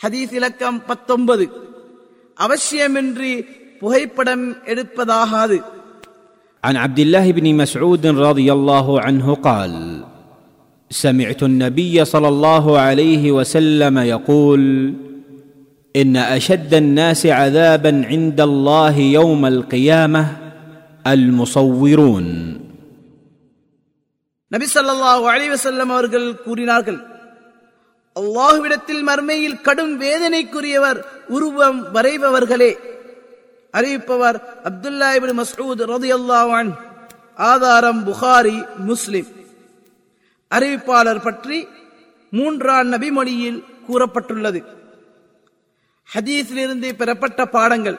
ஹதீஸ் இலக்கம் பத்தொன்பது அவசியமின்றி புகைப்படம் எடுப்பதாகாது عن عبد الله بن مسعود رضي الله عنه قال سمعت النبي صلى الله عليه وسلم يقول ان اشد الناس عذابا عند الله يوم القيامه المصورون நபி ஸல்லல்லாஹு அலைஹி வஸல்லம் அவர்கள் கூறினார்கள் அல்லாஹுவிடத்தில் மர்மையில் கடும் வேதனைக்குரியவர் உருவம் வரைபவர்களே. அறிவிப்பவர் அப்துல்லா இப்னு மஸ்ஊத் ரலியல்லாஹு ஆதாரம் புகாரி முஸ்லிம். அறிவிப்பாளர் பற்றி மூன்றாம் நபிமொழியில் கூறப்பட்டுள்ளது. ஹதீஸிலிருந்து பெறப்பட்ட பாடங்கள்.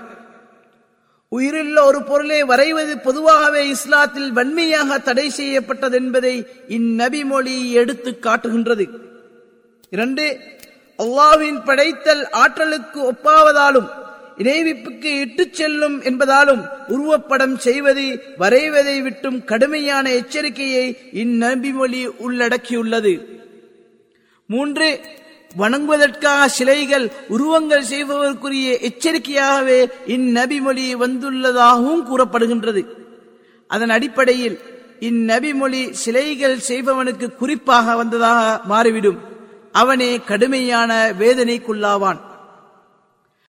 உயிருள்ள ஒரு பொருளை வரைவது பொதுவாகவே இஸ்லாத்தில் வன்மையாக தடை செய்யப்பட்டது என்பதை இந்நபி மொழி எடுத்து காட்டுகின்றது. இரண்டு அல்லாவின் படைத்தல் ஆற்றலுக்கு ஒப்பாவதாலும் இணைவிப்புக்கு இட்டு செல்லும் என்பதாலும் உருவப்படம் செய்வது வரைவதை விட்டும் கடுமையான எச்சரிக்கையை இந்நபிமொழி உள்ளடக்கியுள்ளது. மூன்று வணங்குவதற்காக சிலைகள் உருவங்கள் செய்பவருக்குரிய எச்சரிக்கையாகவே இந்நபிமொழி வந்துள்ளதாகவும் கூறப்படுகின்றது. அதன் அடிப்படையில் இந்நபி மொழி சிலைகள் செய்பவனுக்கு குறிப்பாக வந்ததாக மாறிவிடும். அவனே கடுமையான வேதனைக்குள்ளாவான்.